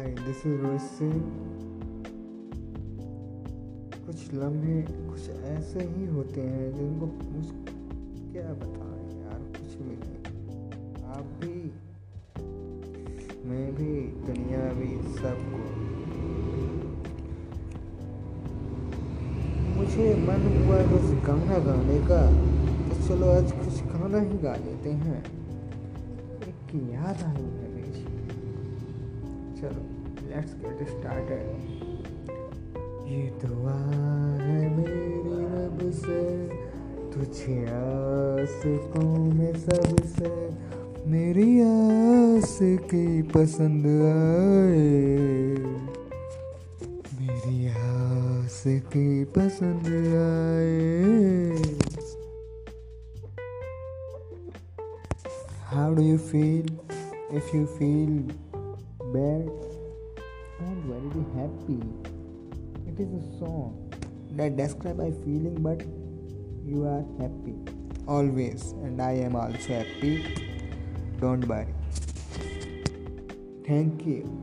वैसे वैसे कुछ लम्हे, कुछ ऐसे ही होते हैं जिनको क्या बताएँ यार, कुछ भी नहीं। आप भी, मैं भी, दुनिया भी, सबको। मुझे मन हुआ कुछ गाना गाने का। तो चलो आज कुछ गाना ही गा लेते हैं। एक याद आई है। चलो लेट्स गेट स्टार्टेड ये दुआ है मेरी रब से, तुझे आशिकों में सबसे। मेरी आस की पसंद आए। मेरी आस की पसंद आए। How do you feel? If you feel bad, don't worry, happy. It is a song that describes my feeling, but you are happy always, and I am also happy. Don't worry. Thank you.